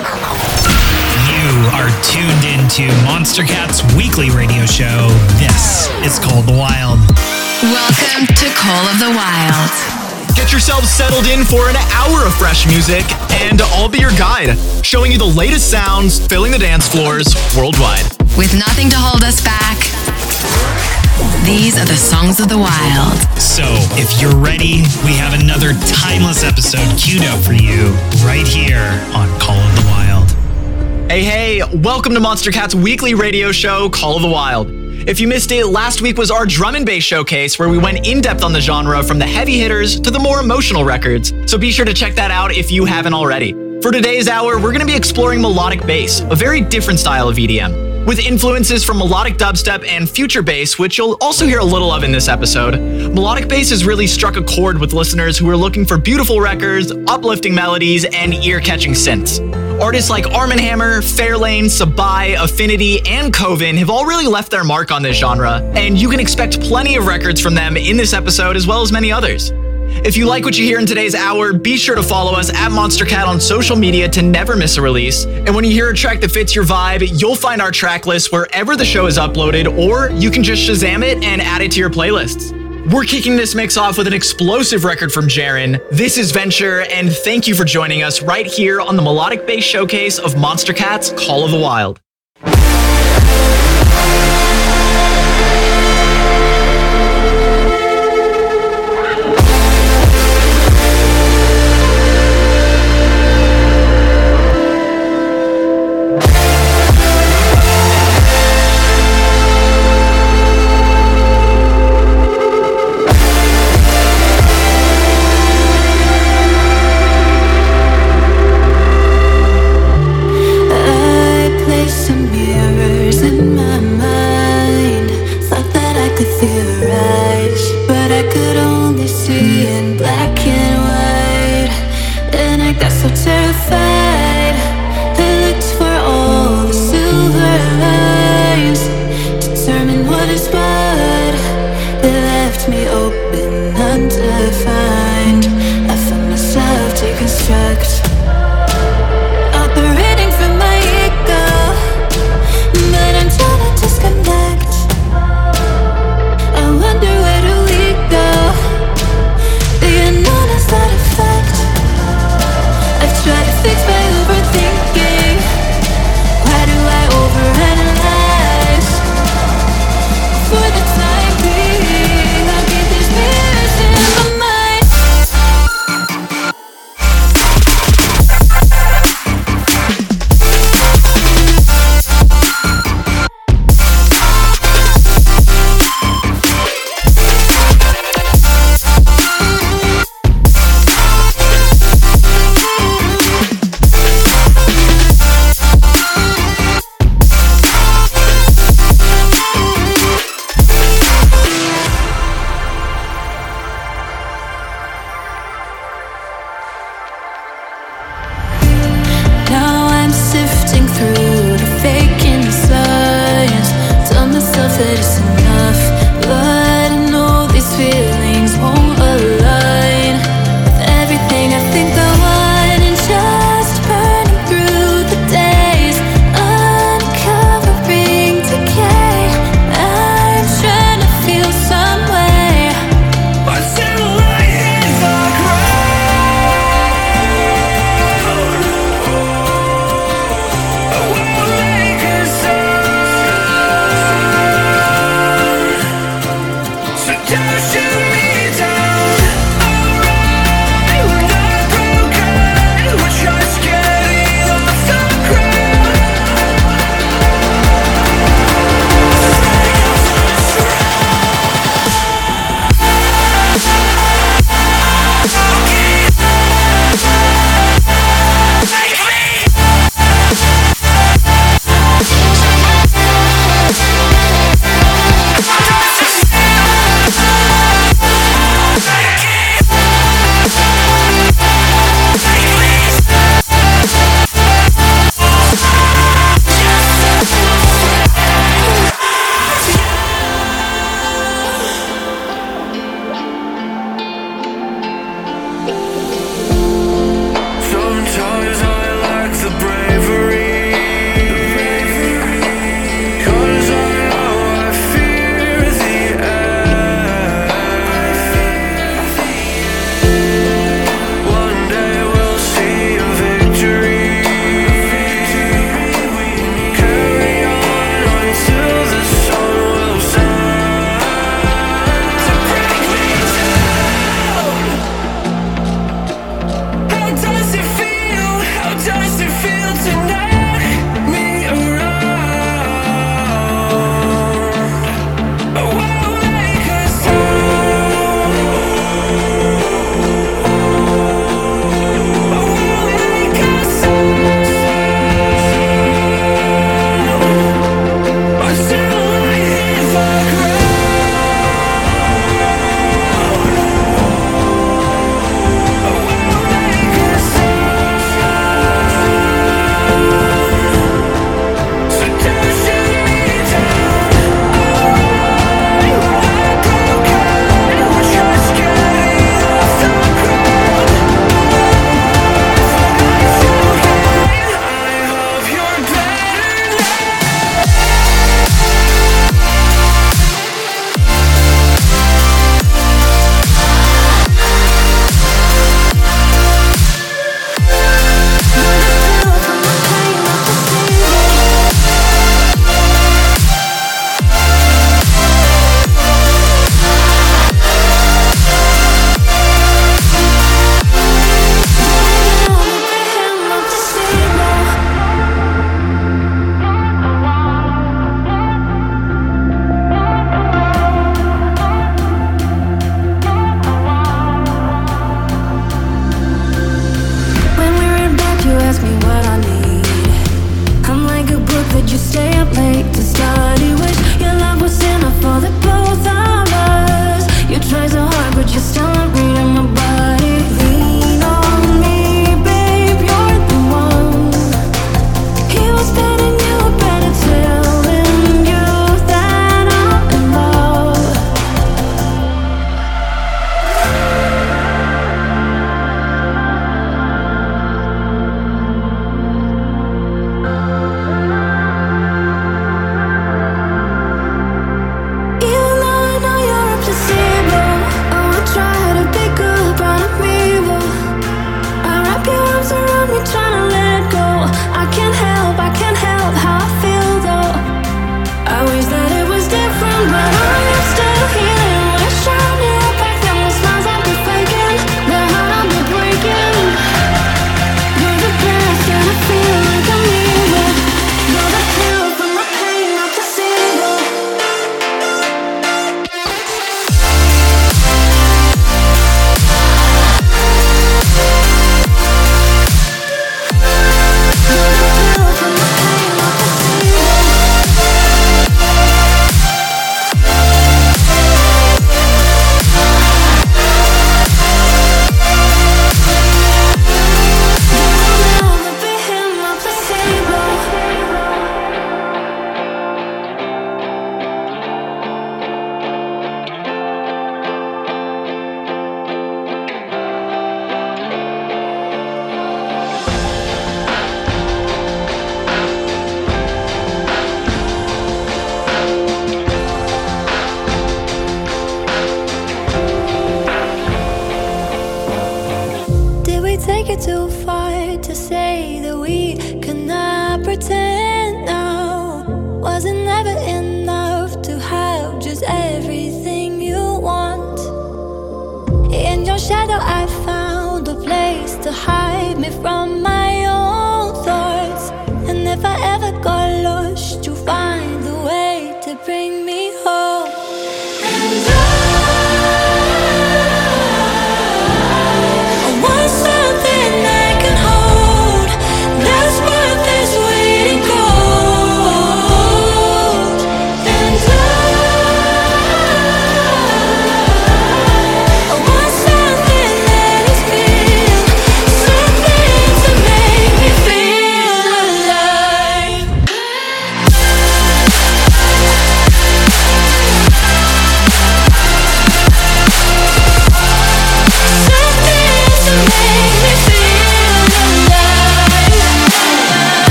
You are tuned into Monstercat's weekly radio show. This is Call of the Wild. Welcome to Call of the Wild. Get yourselves settled in for an hour of fresh music, and I'll be your guide, showing you the latest sounds filling the dance floors worldwide. With nothing to hold us back, these are the songs of the wild. So, if you're ready, we have another timeless episode queued up for you right here on Call of the Wild. Hey, hey, welcome to Monstercat's weekly radio show, Call of the Wild. If you missed it, last week was our drum and bass showcase where we went in depth on the genre from the heavy hitters to the more emotional records. So be sure to check that out if you haven't already. For today's hour, we're going to be exploring melodic bass, a very different style of EDM. With influences from melodic dubstep and future bass, which you'll also hear a little of in this episode, melodic bass has really struck a chord with listeners who are looking for beautiful records, uplifting melodies, and ear catching synths. Artists like ARMNHMR, Fairlane, Sabai, Afinity, and Koven have all really left their mark on this genre, and you can expect plenty of records from them in this episode as well as many others. If you like what you hear in today's hour, be sure to follow us at Monstercat on social media to never miss a release. And when you hear a track that fits your vibe, you'll find our track list wherever the show is uploaded, or you can just Shazam it and add it to your playlists. We're kicking this mix off with an explosive record from Jaron. This is Venture, and thank you for joining us right here on the Melodic Bass Showcase of Monstercat's Call of the Wild.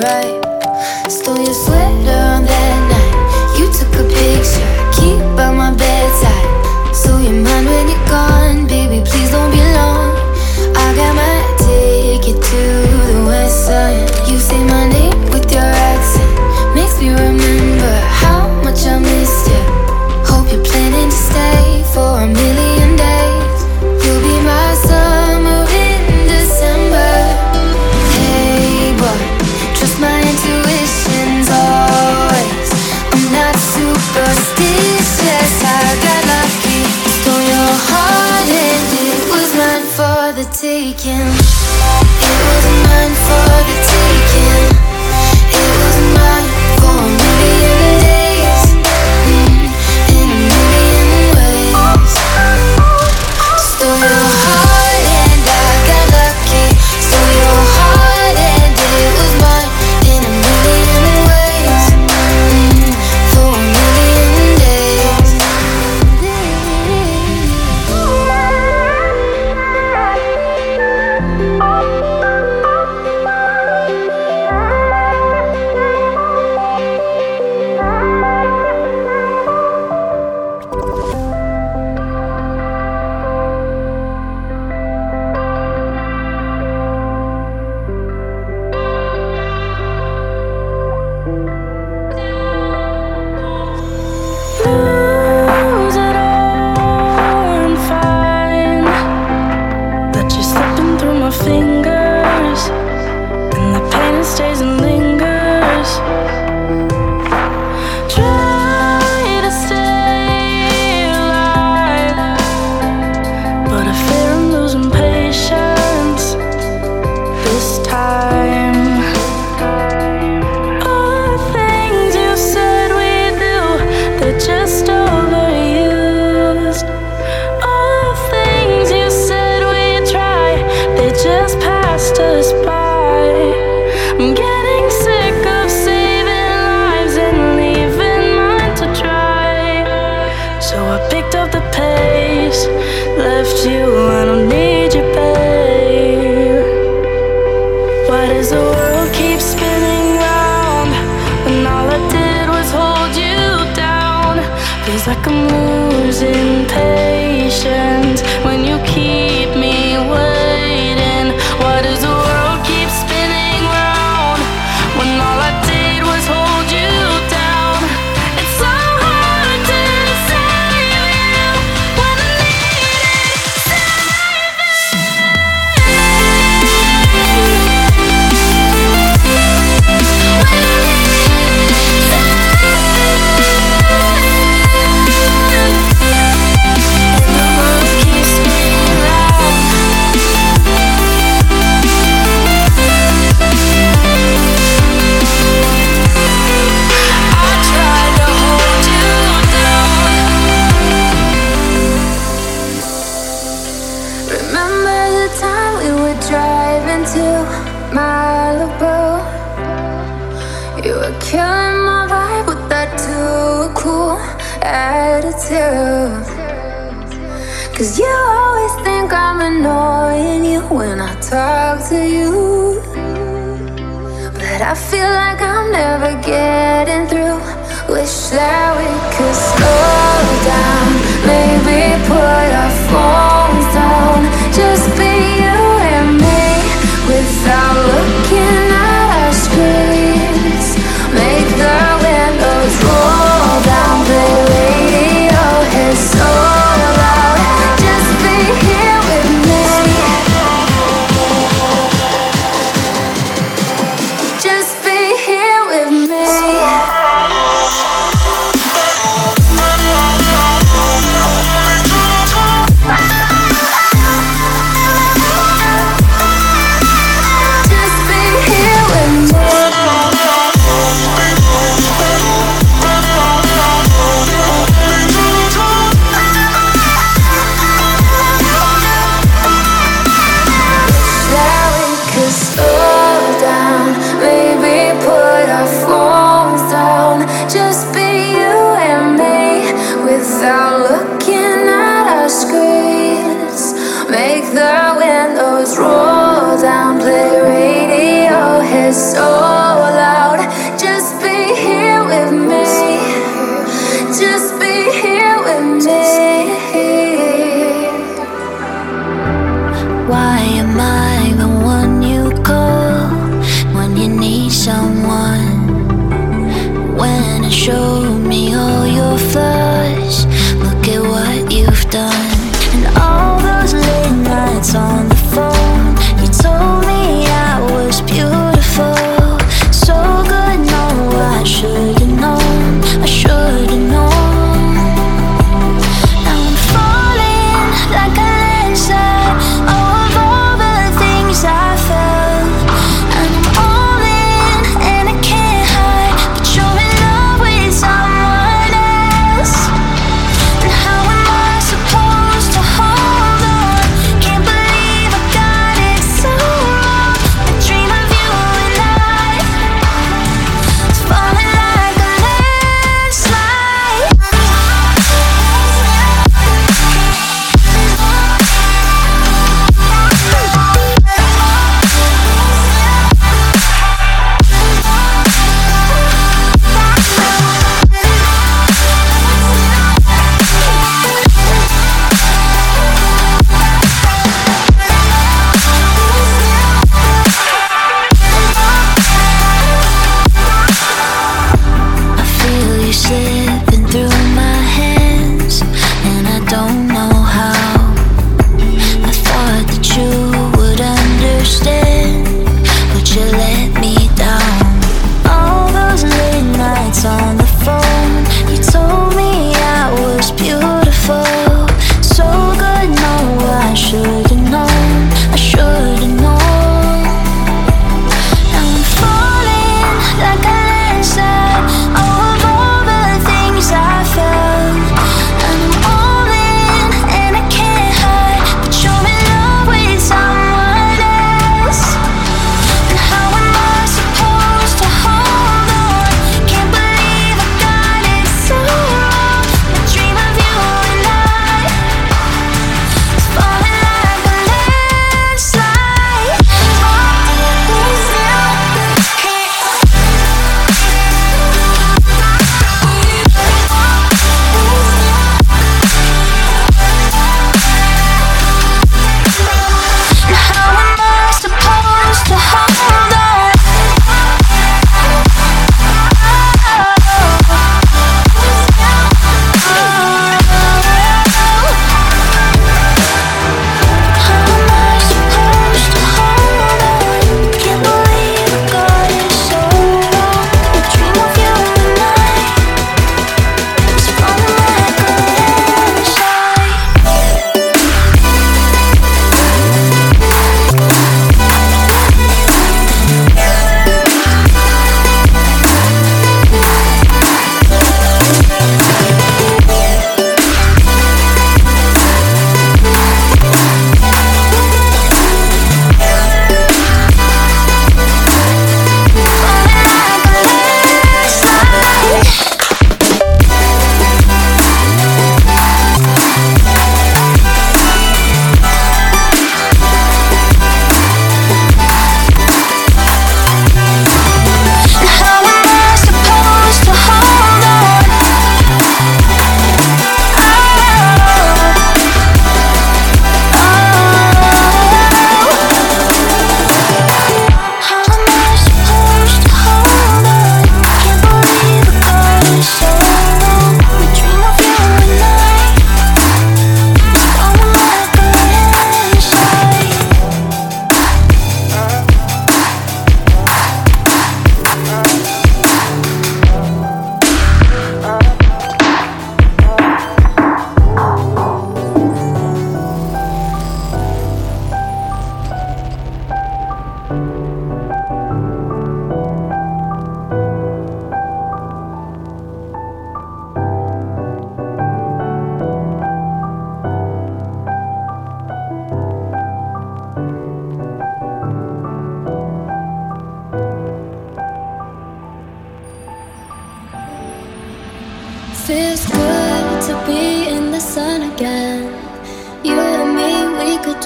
right. Stole your sweater on that night. You took a picture, keep by my bedside. So you mind when you're gone, baby, please don't be long. I got my ticket to the west side. You say my name.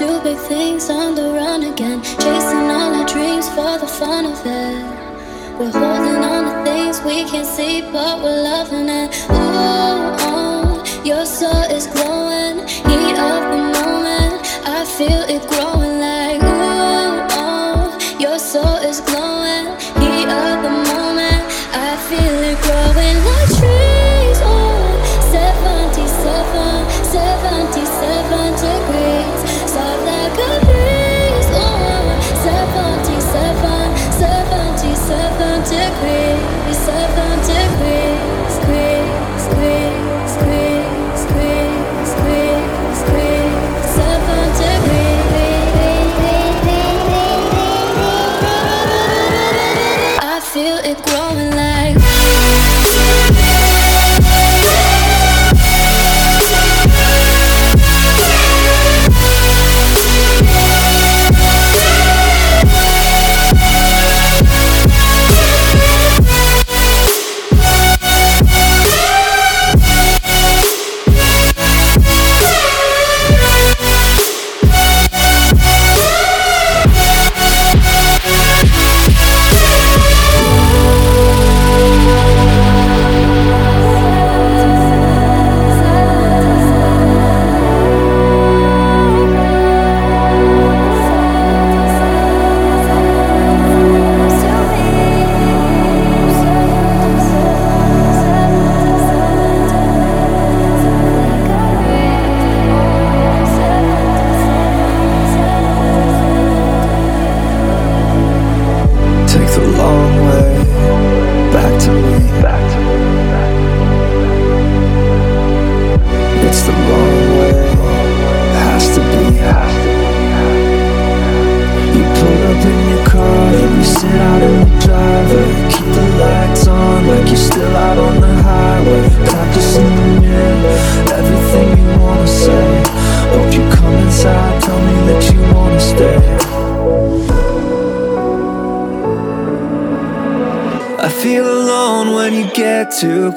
do big things on the run again, chasing all our dreams for the fun of it. We're holding on to things we can't see, but we're loving it. Ooh, oh, you're so.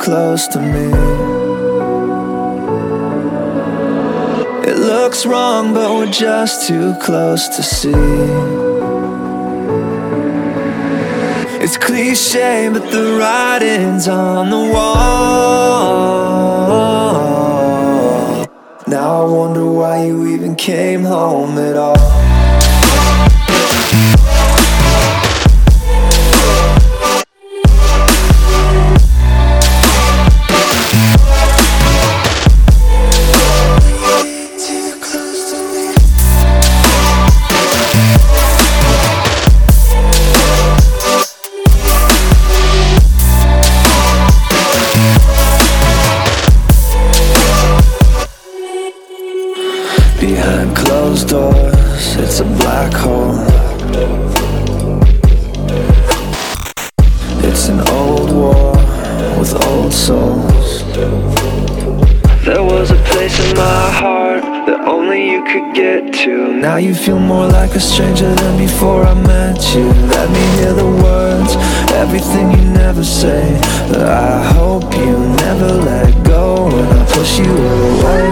Close to me. It looks wrong, but we're just too close to see. It's cliche, but the writing's on the wall. Now I wonder why you even came home at all. Everything you never say. I hope you never let go when I push you away.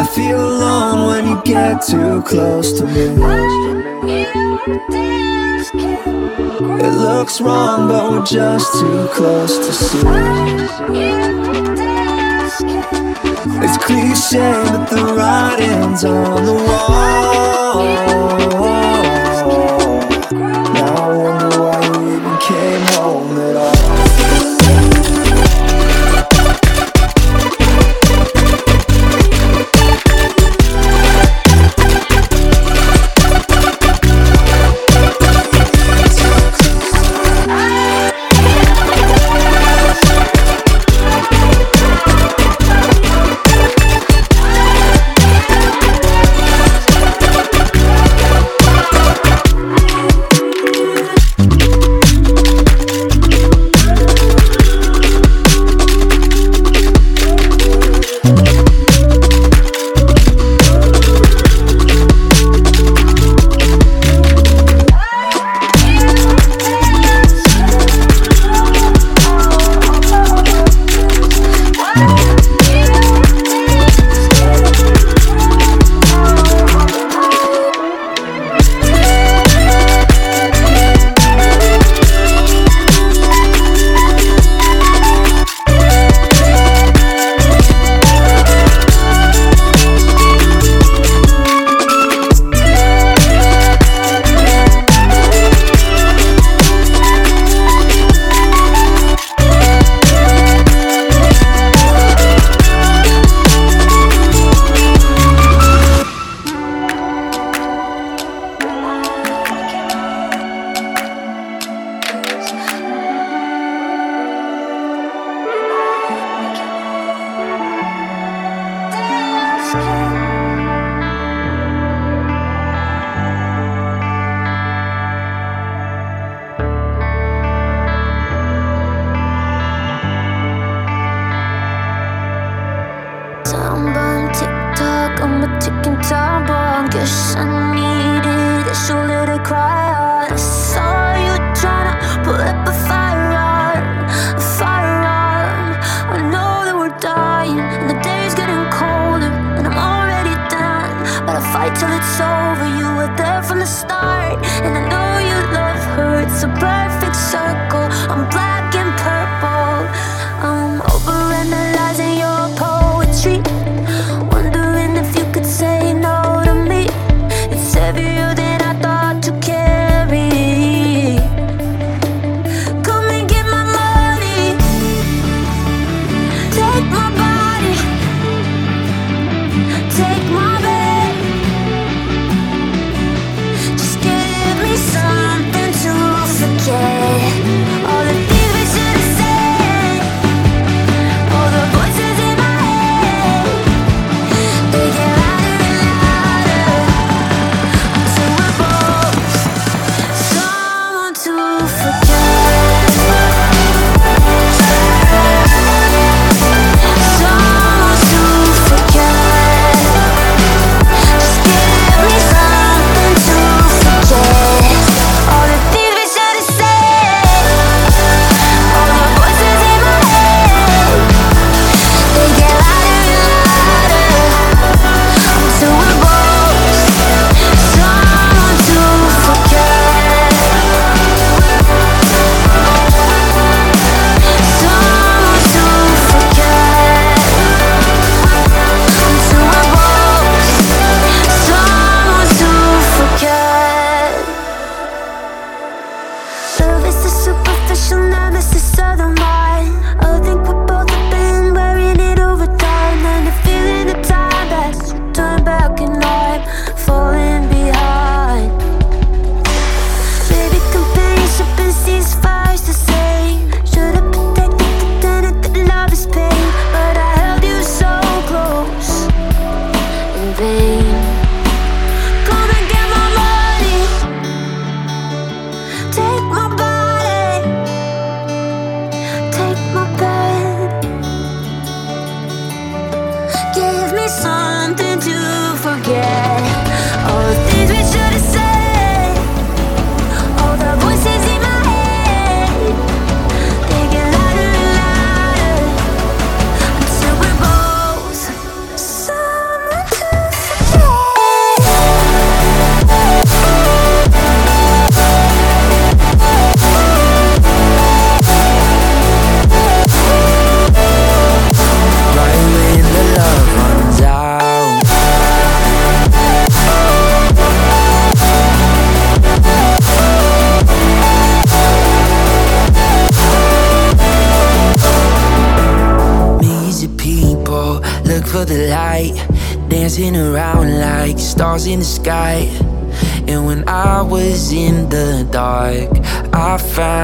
I feel alone when you get too close to me. It looks wrong, but we're just too close to see. It's cliche, but the writing's on the wall.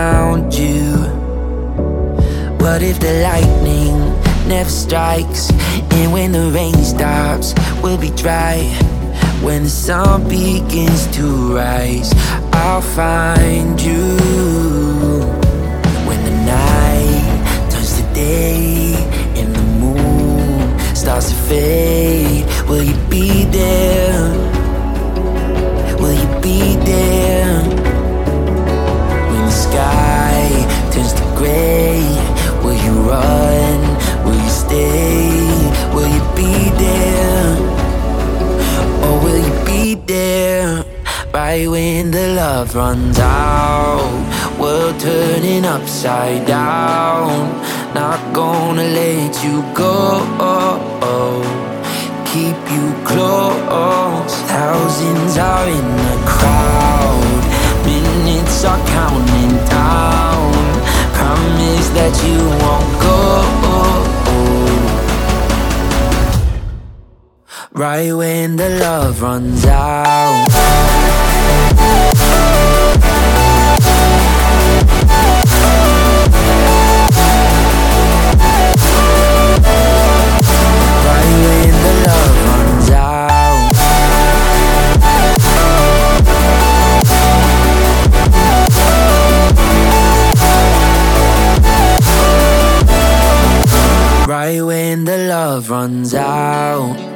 Found you. What if the lightning never strikes? And when the rain stops, we'll be dry. When the sun begins to rise, I'll find you. When the night turns to day and the moon starts to fade, will you be there? Will you be there? Sky turns to gray, will you run? Will you stay? Will you be there? Or will you be there? Right when the love runs out, world turning upside down. Not gonna let you go. Keep you close. Thousands are in the crowd. Minutes are counting down. Promise that you won't go. Right when the love runs out. Right when the love runs out.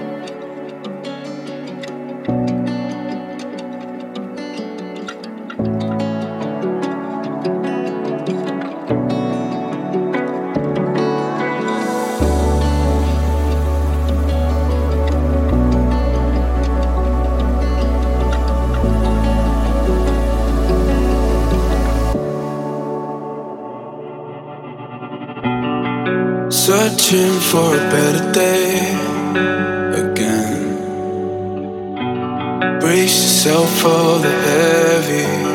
Searching for a better day again. Brace yourself for the heavy.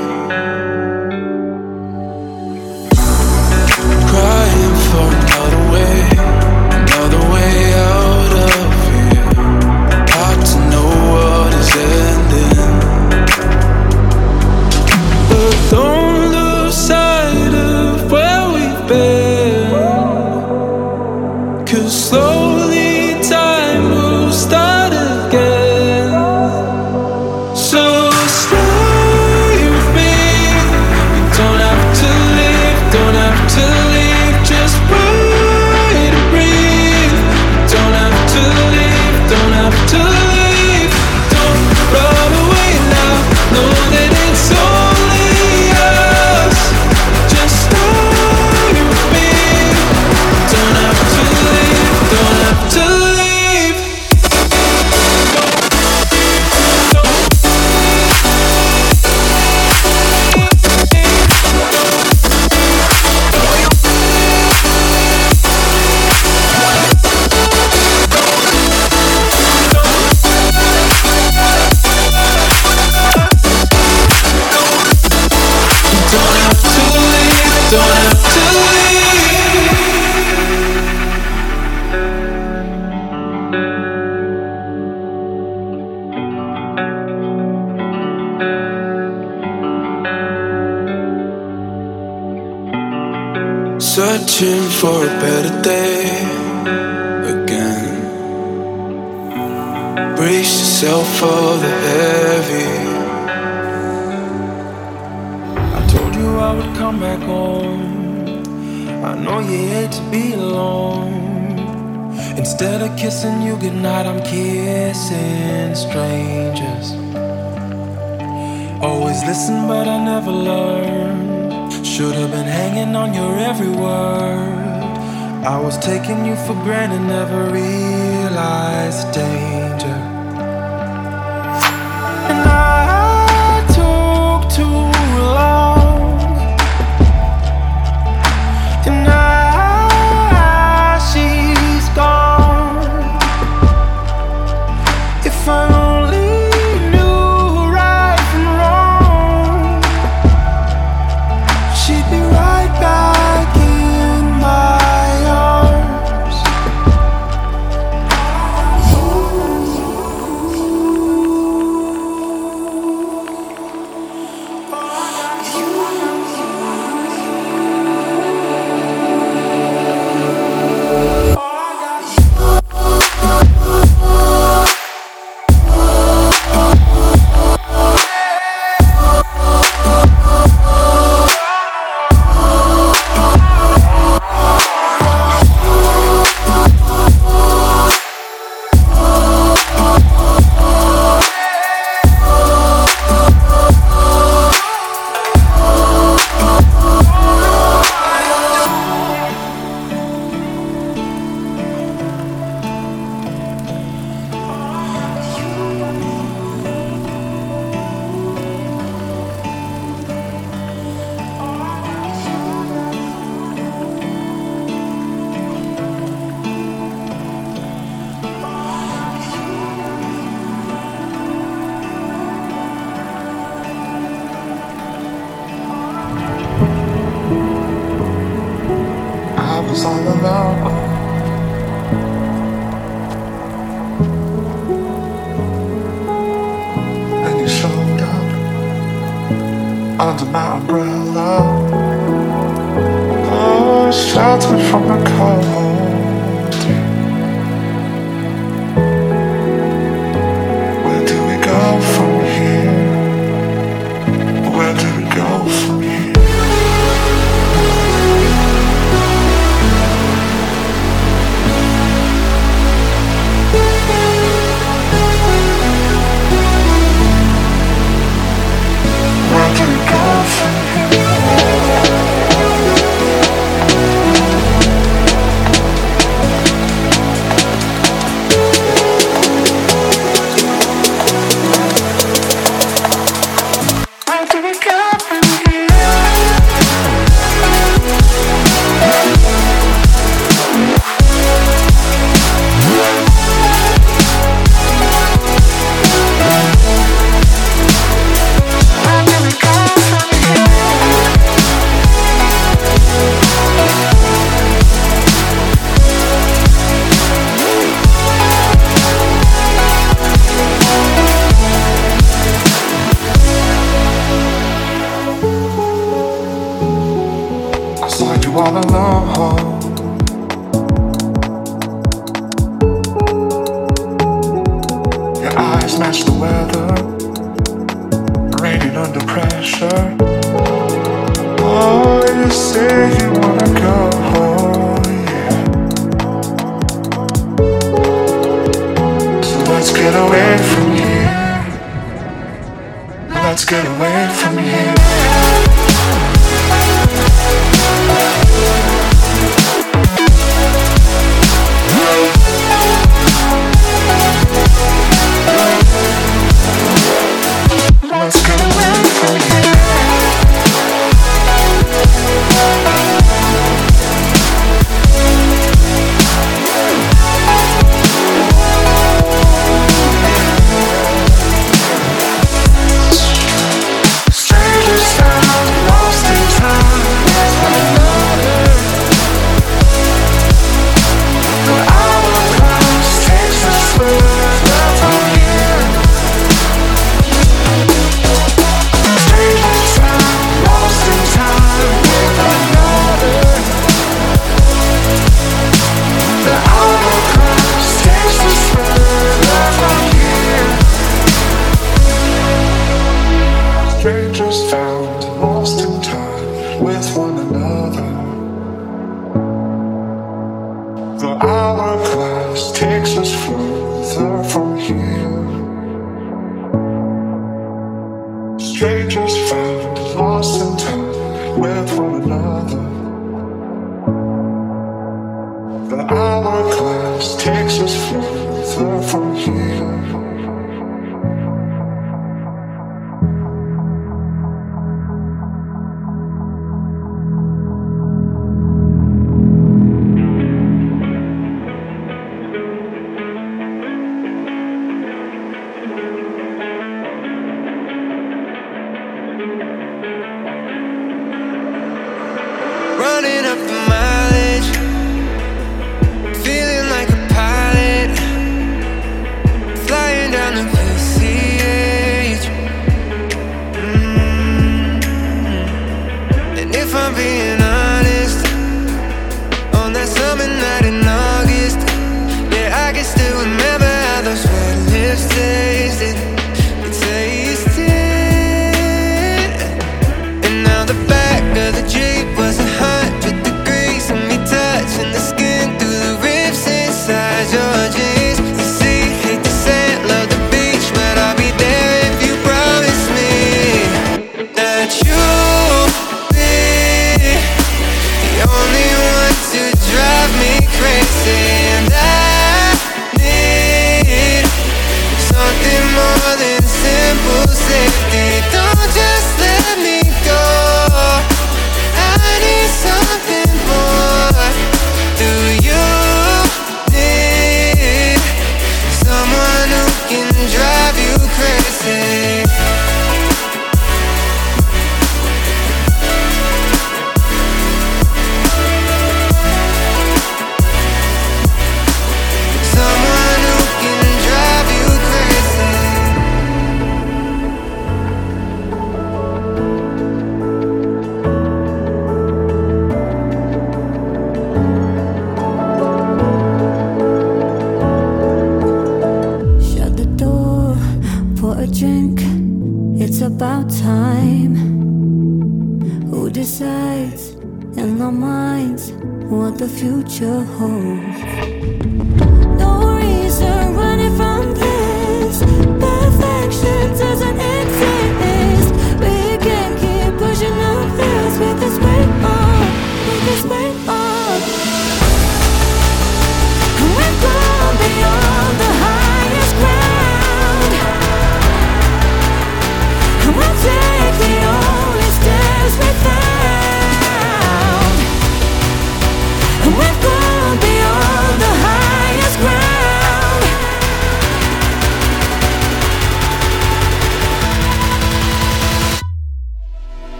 Brace yourself for the heavy. I told you I would come back home. I know you hate to be alone. Instead of kissing you goodnight, I'm kissing strangers. Always listen, but I never learned. Should have been hanging on your every word. I was taking you for granted, never realized the danger. You say you wanna home. So let's get away from here. Let's get away.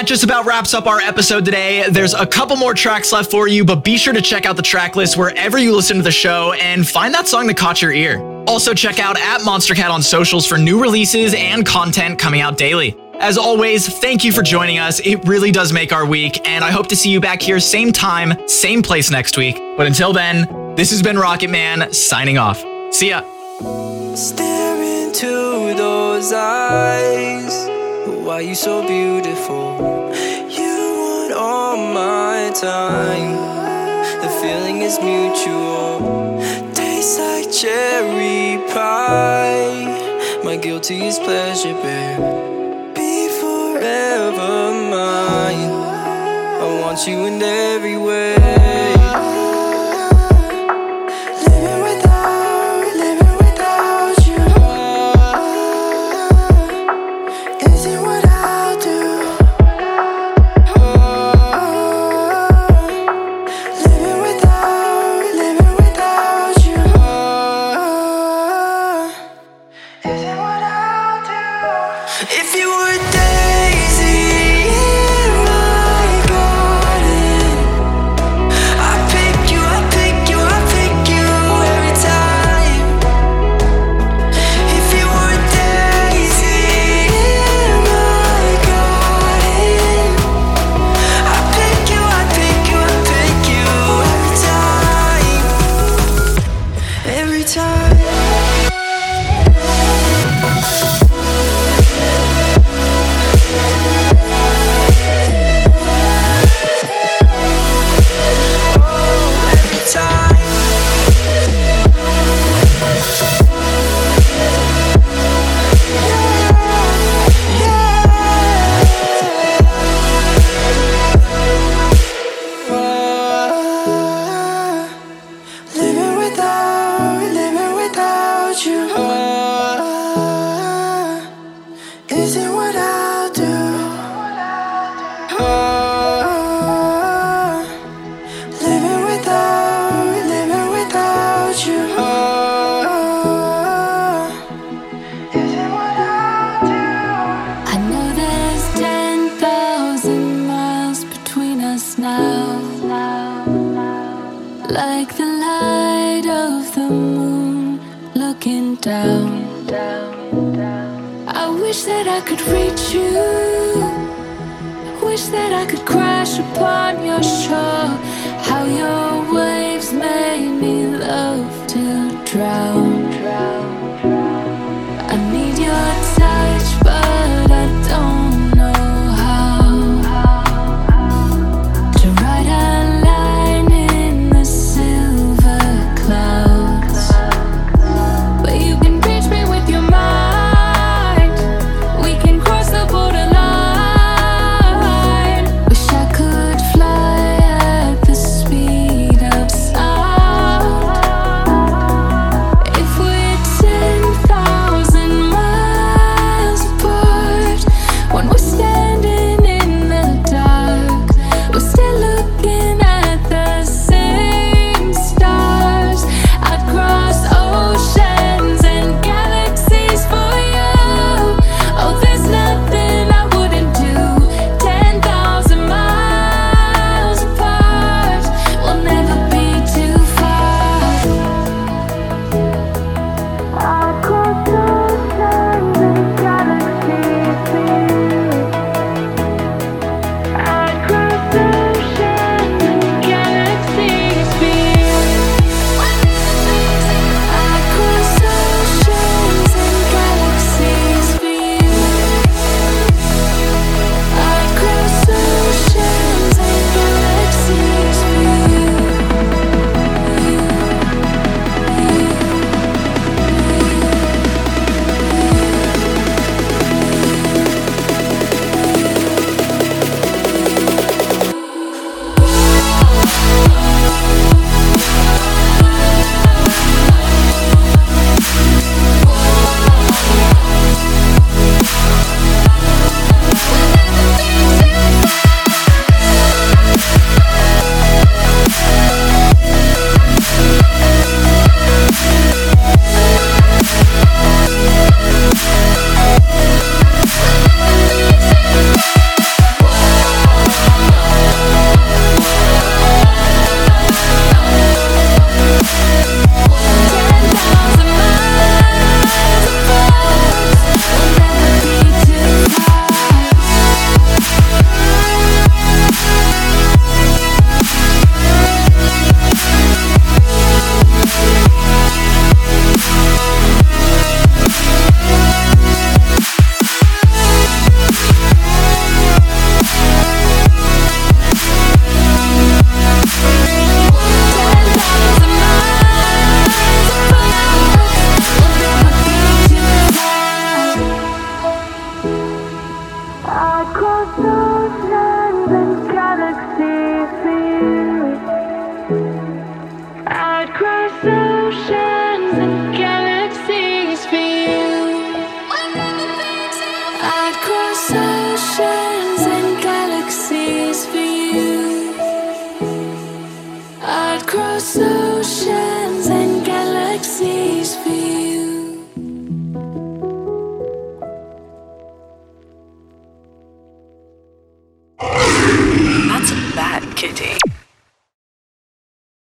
That just about wraps up our episode today. There's a couple more tracks left for you, but be sure to check out the track list wherever you listen to the show and find that song that caught your ear. Also, check out at Monstercat on socials for new releases and content coming out daily. As always, thank you for joining us. It really does make our week, and I hope to see you back here same time, same place next week. But until then, this has been Rocket Man signing off. See ya. Stare into those eyes. Why you so beautiful? Time. The feeling is mutual. Tastes like cherry pie. My guilty is pleasure, babe. Be forever mine. I want you in every way. Down. I wish that I could reach you. Wish that I could crash upon your shore. How your waves made me love to drown.